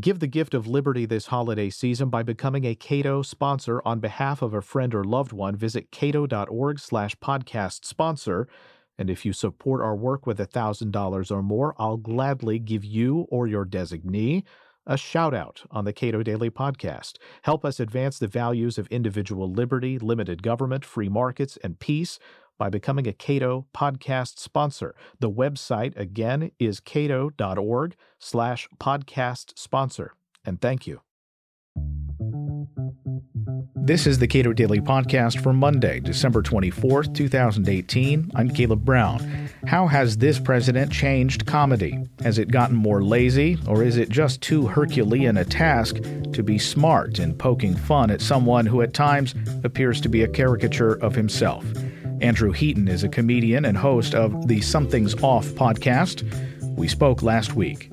Give the gift of liberty this holiday season by becoming a Cato sponsor on behalf of a friend or loved one. Visit cato.org slash podcast sponsor. And if you support our work with $1,000 or more, I'll gladly give you or your designee a shout out on the Cato Daily Podcast. Help us advance the values of individual liberty, limited government, free markets, and peace by becoming a Cato podcast sponsor. The website again is cato.org slash podcast sponsor. And thank you. This is the Cato Daily Podcast for Monday, December 24th, 2018. I'm Caleb Brown. How has this president changed comedy? Has it gotten more lazy, or is it just too Herculean a task to be smart in poking fun at someone who at times appears to be a caricature of himself? Andrew Heaton is a comedian and host of the Something's Off podcast. We spoke last week.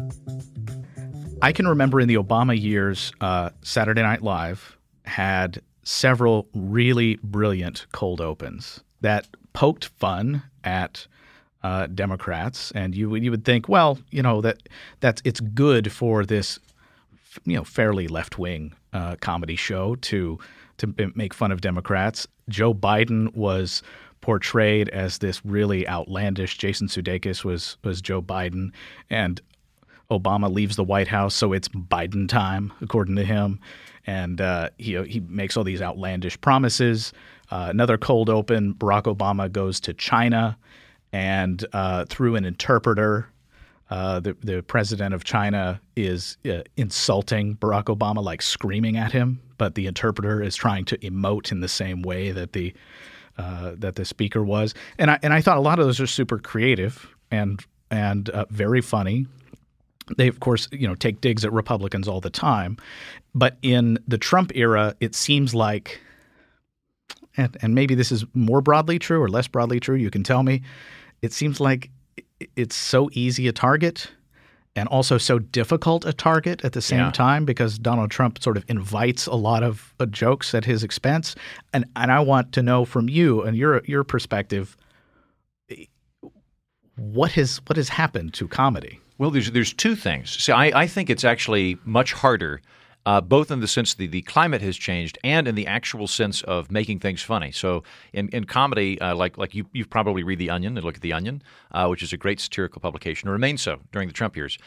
I can remember in the Obama years, uh, Saturday Night Live had several really brilliant cold opens that poked fun at uh, Democrats, and you you would think, well, you know that that's it's good for this, you know, fairly left wing uh, comedy show to to make fun of Democrats. Joe Biden was portrayed as this really outlandish. Jason Sudeikis was was Joe Biden, and Obama leaves the White House, so it's Biden time, according to him. And uh, he he makes all these outlandish promises. Uh, another cold open. Barack Obama goes to China, and uh, through an interpreter. Uh, the the president of China is uh, insulting Barack Obama, like screaming at him, but the interpreter is trying to emote in the same way that the uh, that the speaker was, and I and I thought a lot of those are super creative and and uh, very funny. They of course you know take digs at Republicans all the time, but in the Trump era, it seems like, and, and maybe this is more broadly true or less broadly true. You can tell me. It seems like it's so easy a target and also so difficult a target at the same yeah. time because Donald Trump sort of invites a lot of uh, jokes at his expense. And and I want to know from you and your your perspective what has what has happened to comedy? Well, there's there's two things. See, I, I think it's actually much harder uh, both in the sense that the climate has changed and in the actual sense of making things funny. So in, in comedy, uh, like like you you probably read The Onion and look at The Onion, uh, which is a great satirical publication, and remains so during the Trump years.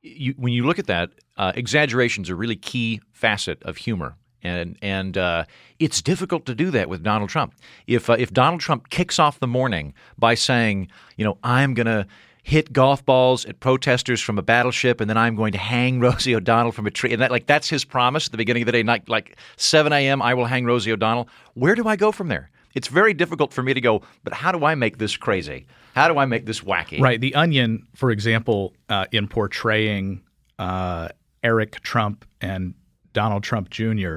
You, when you look at that, uh, exaggerations are a really key facet of humor and and uh, it's difficult to do that with Donald Trump. If uh, if Donald Trump kicks off the morning by saying, you know, I'm gonna hit golf balls at protesters from a battleship, and then I'm going to hang Rosie O'Donnell from a tree. And that, like, that's his promise at the beginning of the day. Like, like 7 a.m., I will hang Rosie O'Donnell. Where do I go from there? It's very difficult for me to go, but how do I make this crazy? How do I make this wacky? Right. The Onion, for example, uh, in portraying uh, Eric Trump and Donald Trump Jr.,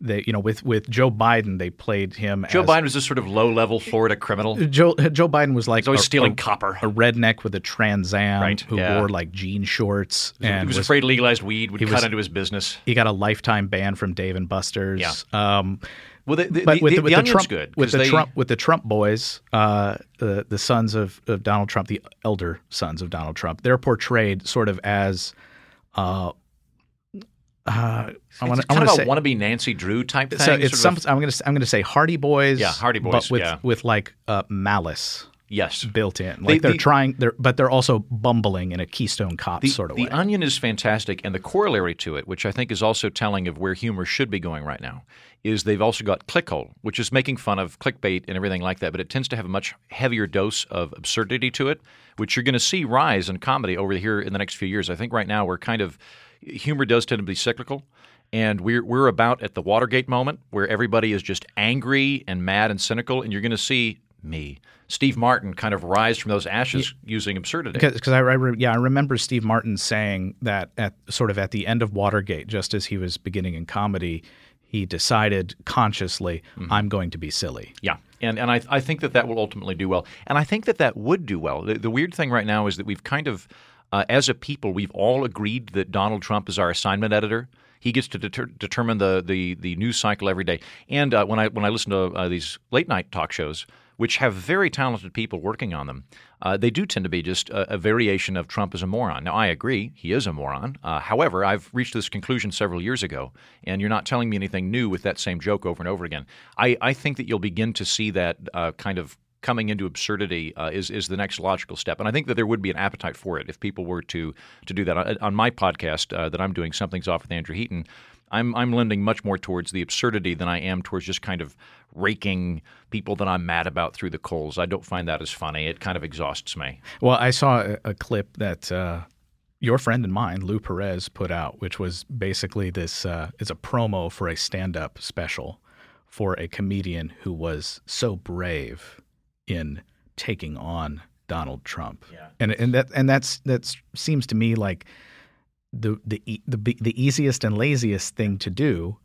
they, you know, with with Joe Biden, they played him. Joe as, Biden was this sort of low level Florida criminal. Joe Joe Biden was like He's always a, stealing a, copper, a redneck with a Trans Am right, who yeah. wore like jean shorts, and he was, was afraid legalized weed would cut was, into his business. He got a lifetime ban from Dave and Buster's. Yeah. Um, well, the, the, but with the, the, with the, the Trump, good with the they, Trump with the Trump boys, uh, the the sons of, of Donald Trump, the elder sons of Donald Trump, they're portrayed sort of as uh, uh, I want to kind of a say, wannabe Nancy Drew type thing. So it's some, I'm going to I'm going to say Hardy Boys. Yeah, Hardy Boys. But with yeah. with like uh, malice. Yes, built in. Like the, they're the, trying, they're but they're also bumbling in a Keystone Cop the, sort of way. The Onion is fantastic, and the corollary to it, which I think is also telling of where humor should be going right now, is they've also got Clickhole, which is making fun of clickbait and everything like that, but it tends to have a much heavier dose of absurdity to it, which you're going to see rise in comedy over here in the next few years. I think right now we're kind of humor does tend to be cyclical and we're we're about at the Watergate moment where everybody is just angry and mad and cynical, and you're going to see me, Steve Martin, kind of rise from those ashes yeah. using absurdity. Because I, I yeah I remember Steve Martin saying that at sort of at the end of Watergate, just as he was beginning in comedy, he decided consciously, mm-hmm. I'm going to be silly. Yeah. And, and I, I think that that will ultimately do well. And I think that that would do well. The, the weird thing right now is that we've kind of, uh, as a people, we've all agreed that Donald Trump is our assignment editor. He gets to deter- determine the, the the news cycle every day. And uh, when I when I listen to uh, these late night talk shows, which have very talented people working on them, uh, they do tend to be just a, a, variation of Trump is a moron. Now, I agree, he is a moron. Uh, however, I've reached this conclusion several years ago, and you're not telling me anything new with that same joke over and over again. I, I think that you'll begin to see that uh, kind of coming into absurdity uh, is is the next logical step, and I think that there would be an appetite for it if people were to to do that. On, on my podcast uh, that I'm doing, something's off with Andrew Heaton. I'm I'm lending much more towards the absurdity than I am towards just kind of raking people that I'm mad about through the coals. I don't find that as funny. It kind of exhausts me. Well, I saw a, a clip that. Uh your friend and mine, Lou Perez, put out, which was basically this uh, is a promo for a stand up special for a comedian who was so brave in taking on Donald Trump. Yeah. And and that and that's that seems to me like the the the the easiest and laziest thing to do,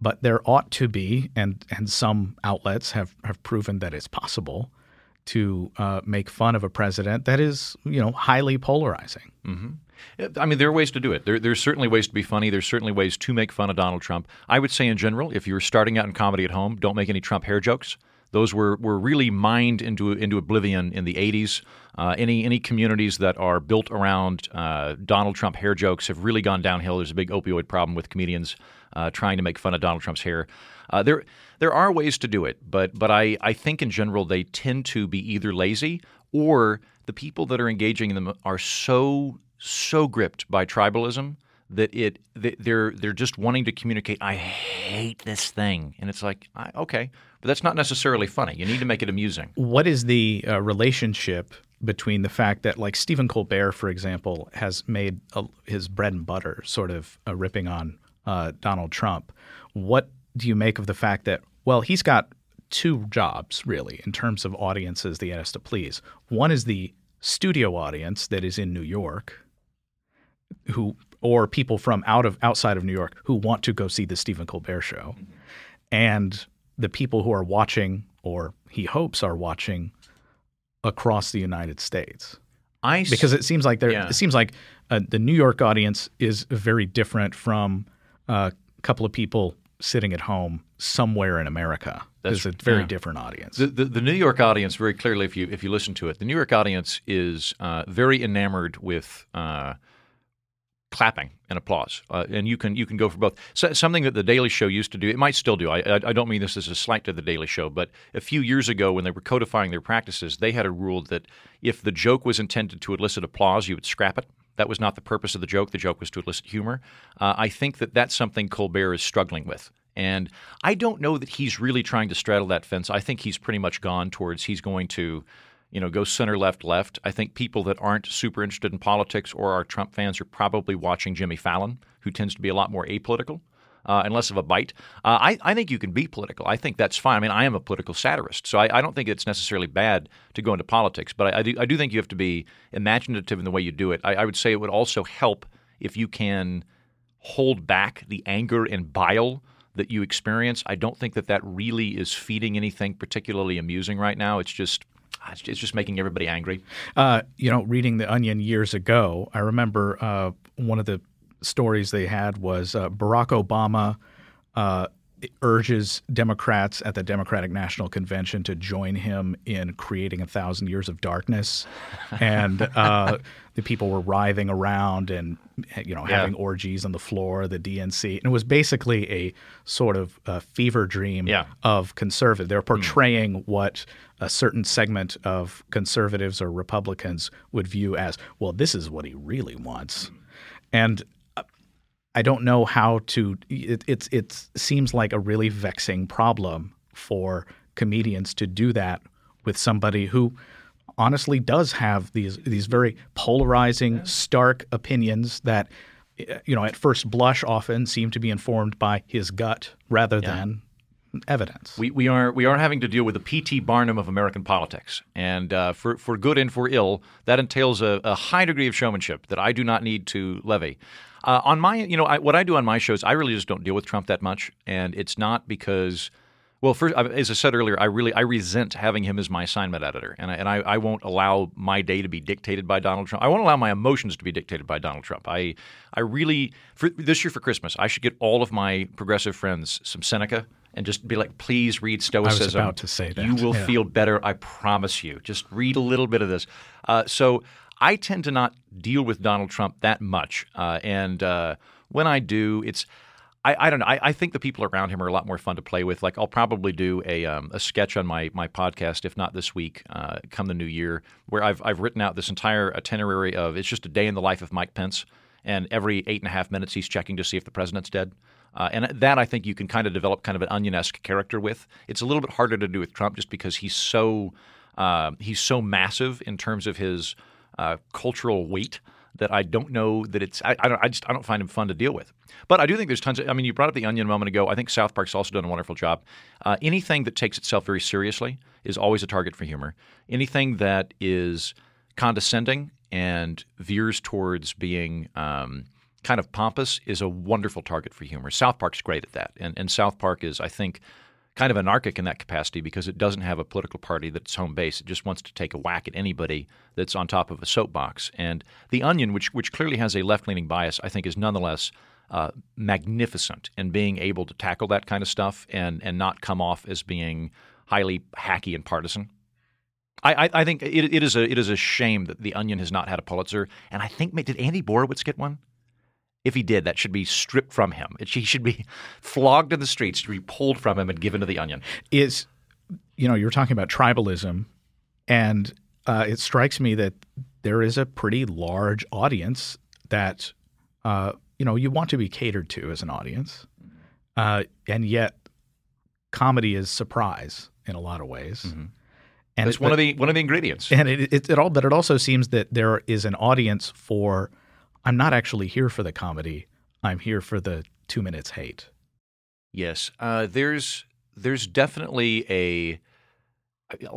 but there ought to be and and some outlets have have proven that it's possible to uh, make fun of a president that is you know highly polarizing. Mm-hmm. I mean, there are ways to do it. There, there's certainly ways to be funny. There's certainly ways to make fun of Donald Trump. I would say, in general, if you're starting out in comedy at home, don't make any Trump hair jokes. Those were, were really mined into into oblivion in the 80s. Uh, any any communities that are built around uh, Donald Trump hair jokes have really gone downhill. There's a big opioid problem with comedians uh, trying to make fun of Donald Trump's hair. Uh, there there are ways to do it, but but I, I think in general they tend to be either lazy or the people that are engaging in them are so so gripped by tribalism that it they're they're just wanting to communicate. I hate this thing, and it's like okay, but that's not necessarily funny. You need to make it amusing. What is the uh, relationship between the fact that, like Stephen Colbert, for example, has made a, his bread and butter sort of uh, ripping on uh, Donald Trump? What do you make of the fact that well, he's got two jobs really in terms of audiences that he has to please. One is the studio audience that is in New York, who or people from out of outside of New York who want to go see the Stephen Colbert show, mm-hmm. and the people who are watching or he hopes are watching across the United States. I because it seems like there yeah. it seems like uh, the New York audience is very different from uh, a couple of people sitting at home somewhere in America. That's a very yeah. different audience. The, the, the, New York audience, very clearly, if you if you listen to it, the New York audience is uh, very enamored with uh, clapping and applause, uh, and you can you can go for both. So, something that the Daily Show used to do, it might still do. I, I, I don't mean this as a slight to the Daily Show, but a few years ago when they were codifying their practices, they had a rule that if the joke was intended to elicit applause, you would scrap it. That was not the purpose of the joke. The joke was to elicit humor. Uh, I think that that's something Colbert is struggling with. And I don't know that he's really trying to straddle that fence. I think he's pretty much gone towards he's going to you know, go center left left. I think people that aren't super interested in politics or are Trump fans are probably watching Jimmy Fallon, who tends to be a lot more apolitical. Uh, and less of a bite. Uh, I, I, think you can be political. I think that's fine. I mean, I am a political satirist, so I, I don't think it's necessarily bad to go into politics. But I, I, do, I do think you have to be imaginative in the way you do it. I, would say it would also help if you can hold back the anger and bile that you experience. I don't think that that really is feeding anything particularly amusing right now. It's just it's just making everybody angry. Uh, you know, reading The Onion years ago, I remember uh, one of the stories they had was uh, Barack Obama uh, urges Democrats at the Democratic National Convention to join him in creating a thousand years of darkness, and uh, the people were writhing around and you know having yeah. orgies on the floor, the DNC, and it was basically a sort of a fever dream yeah. of conservative. They're portraying mm. what a certain segment of conservatives or Republicans would view as well. This is what he really wants, and I don't know how to. It, it's it seems like a really vexing problem for comedians to do that with somebody who honestly does have these these very polarizing, stark opinions that you know at first blush often seem to be informed by his gut rather yeah. than evidence. We, we are we are having to deal with the P.T. Barnum of American politics, and uh, for for good and for ill, that entails a, a, high degree of showmanship that I do not need to levy. Uh, on my, you know, I, what I do on my shows, I really just don't deal with Trump that much, and it's not because, well, first, as I said earlier, I really I resent having him as my assignment editor, and I, and I, I won't allow my day to be dictated by Donald Trump. I won't allow my emotions to be dictated by Donald Trump. I I really for this year for Christmas, I should get all of my progressive friends some Seneca and just be like, please read Stoicism. I was about to say that. You will Yeah. feel better, I promise you. Just read a little bit of this. Uh, so I tend to not deal with Donald Trump that much, uh, and uh, when I do, it's. I, I don't know. I, I think the people around him are a lot more fun to play with. Like I'll probably do a, um, a sketch on my my podcast, if not this week, uh, come the new year, where I've I've written out this entire itinerary of it's just a day in the life of Mike Pence, and every eight and a half minutes he's checking to see if the president's dead. Uh, and that I think you can kind of develop kind of an onion-esque character with. It's a little bit harder to do with Trump just because he's so uh, he's so massive in terms of his uh, cultural weight that I don't know that it's I, I don't I just I don't find him fun to deal with. But I do think there's tons of I mean you brought up the Onion a moment ago. I think South Park's also done a wonderful job. Uh, anything that takes itself very seriously is always a target for humor. Anything that is condescending and veers towards being um, kind of pompous is a wonderful target for humor. South Park's great at that, and and South Park is I think kind of anarchic in that capacity because it doesn't have a political party that's home base. It just wants to take a whack at anybody that's on top of a soapbox. And The Onion, which which clearly has a left leaning bias, I think is nonetheless uh, magnificent in being able to tackle that kind of stuff and and not come off as being highly hacky and partisan. I, I, I think it, it is a it is a shame that The Onion has not had a Pulitzer. And I think did Andy Borowitz get one? If he did, that should be stripped from him. It, he should be flogged in the streets to be pulled from him and given to the Onion. is you know you're talking about tribalism and uh, it strikes me that there is a pretty large audience that uh, you know you want to be catered to as an audience uh, and yet comedy is surprise in a lot of ways and It's it- one of the one of the ingredients. and it, it, it all but it also seems that there is an audience for i'm not actually here for the comedy i'm here for the two minutes hate Yes, uh, there's there's definitely a.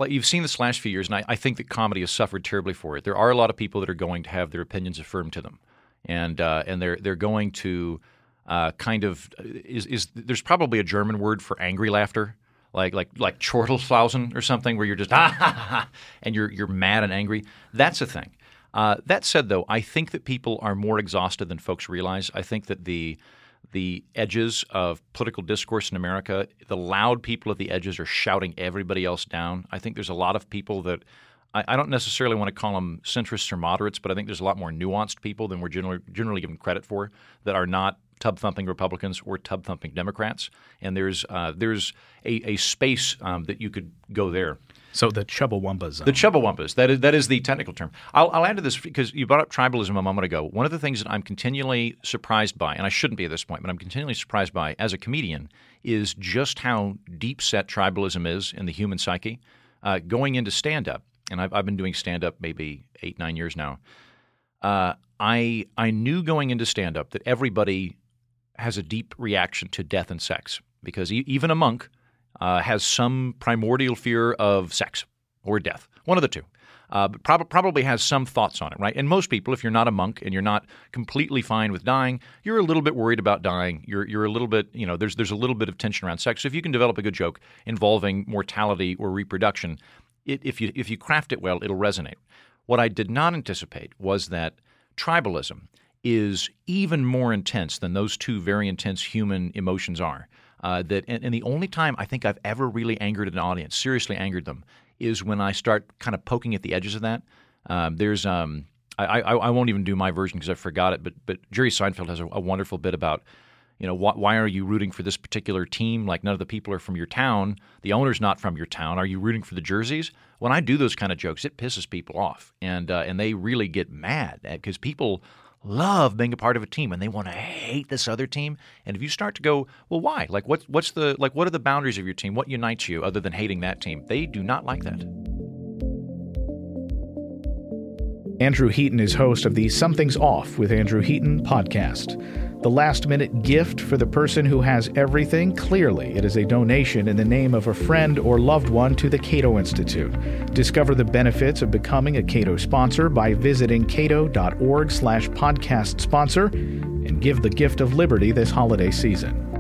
You've seen this last few years, and I, I think that comedy has suffered terribly for it. There are a lot of people that are going to have their opinions affirmed to them, and uh, and they're they're going to uh, kind of is is there's probably a German word for angry laughter, like like like Chortelflausen or something, where you're just ah ha, ha, ha, and you're you're mad and angry. That's a thing. Uh, that said, though, I think that people are more exhausted than folks realize. I think that the the edges of political discourse in America, the loud people at the edges are shouting everybody else down. I think there's a lot of people that I, I don't necessarily want to call them centrists or moderates, but I think there's a lot more nuanced people than we're generally, generally given credit for that are not tub thumping Republicans or tub thumping Democrats. And there's uh, there's a, a space um, that you could go there. so the Chumbawamba zone The Chumbawambas. That is that is the technical term. I'll, I'll add to this because you brought up tribalism a moment ago. One of the things that I'm continually surprised by, and I shouldn't be at this point, but I'm continually surprised by as a comedian, is just how deep set tribalism is in the human psyche. Uh, going into stand up, and I've, I've been doing stand up maybe eight nine years now. Uh, I I knew going into stand up that everybody has a deep reaction to death and sex because e- even a monk uh, has some primordial fear of sex or death, one of the two. Uh, but prob- probably has some thoughts on it, right? And most people, if you're not a monk and you're not completely fine with dying, you're a little bit worried about dying. You're you're a little bit, you know, there's there's a little bit of tension around sex. So if you can develop a good joke involving mortality or reproduction, it, if you if you craft it well, it'll resonate. What I did not anticipate was that tribalism is even more intense than those two very intense human emotions are. Uh, that and, and the only time I think I've ever really angered an audience, seriously angered them, is when I start kind of poking at the edges of that. Um, there's um, I, I, I won't even do my version because I forgot it, but but Jerry Seinfeld has a, a wonderful bit about you know wh- why are you rooting for this particular team? Like none of the people are from your town, the owner's not from your town. Are you rooting for the jerseys? When I do those kind of jokes, it pisses people off, and uh, and they really get mad because people love being a part of a team and they want to hate this other team. And if you start to go, well, why? Like what what's the like what are the boundaries of your team? What unites you other than hating that team? They do not like that. Andrew Heaton is host of the Something's Off with Andrew Heaton podcast. The last minute gift for the person who has everything, clearly, it is a donation in the name of a friend or loved one to the Cato Institute. Discover the benefits of becoming a Cato sponsor by visiting cato.org slash podcast sponsor and give the gift of liberty this holiday season.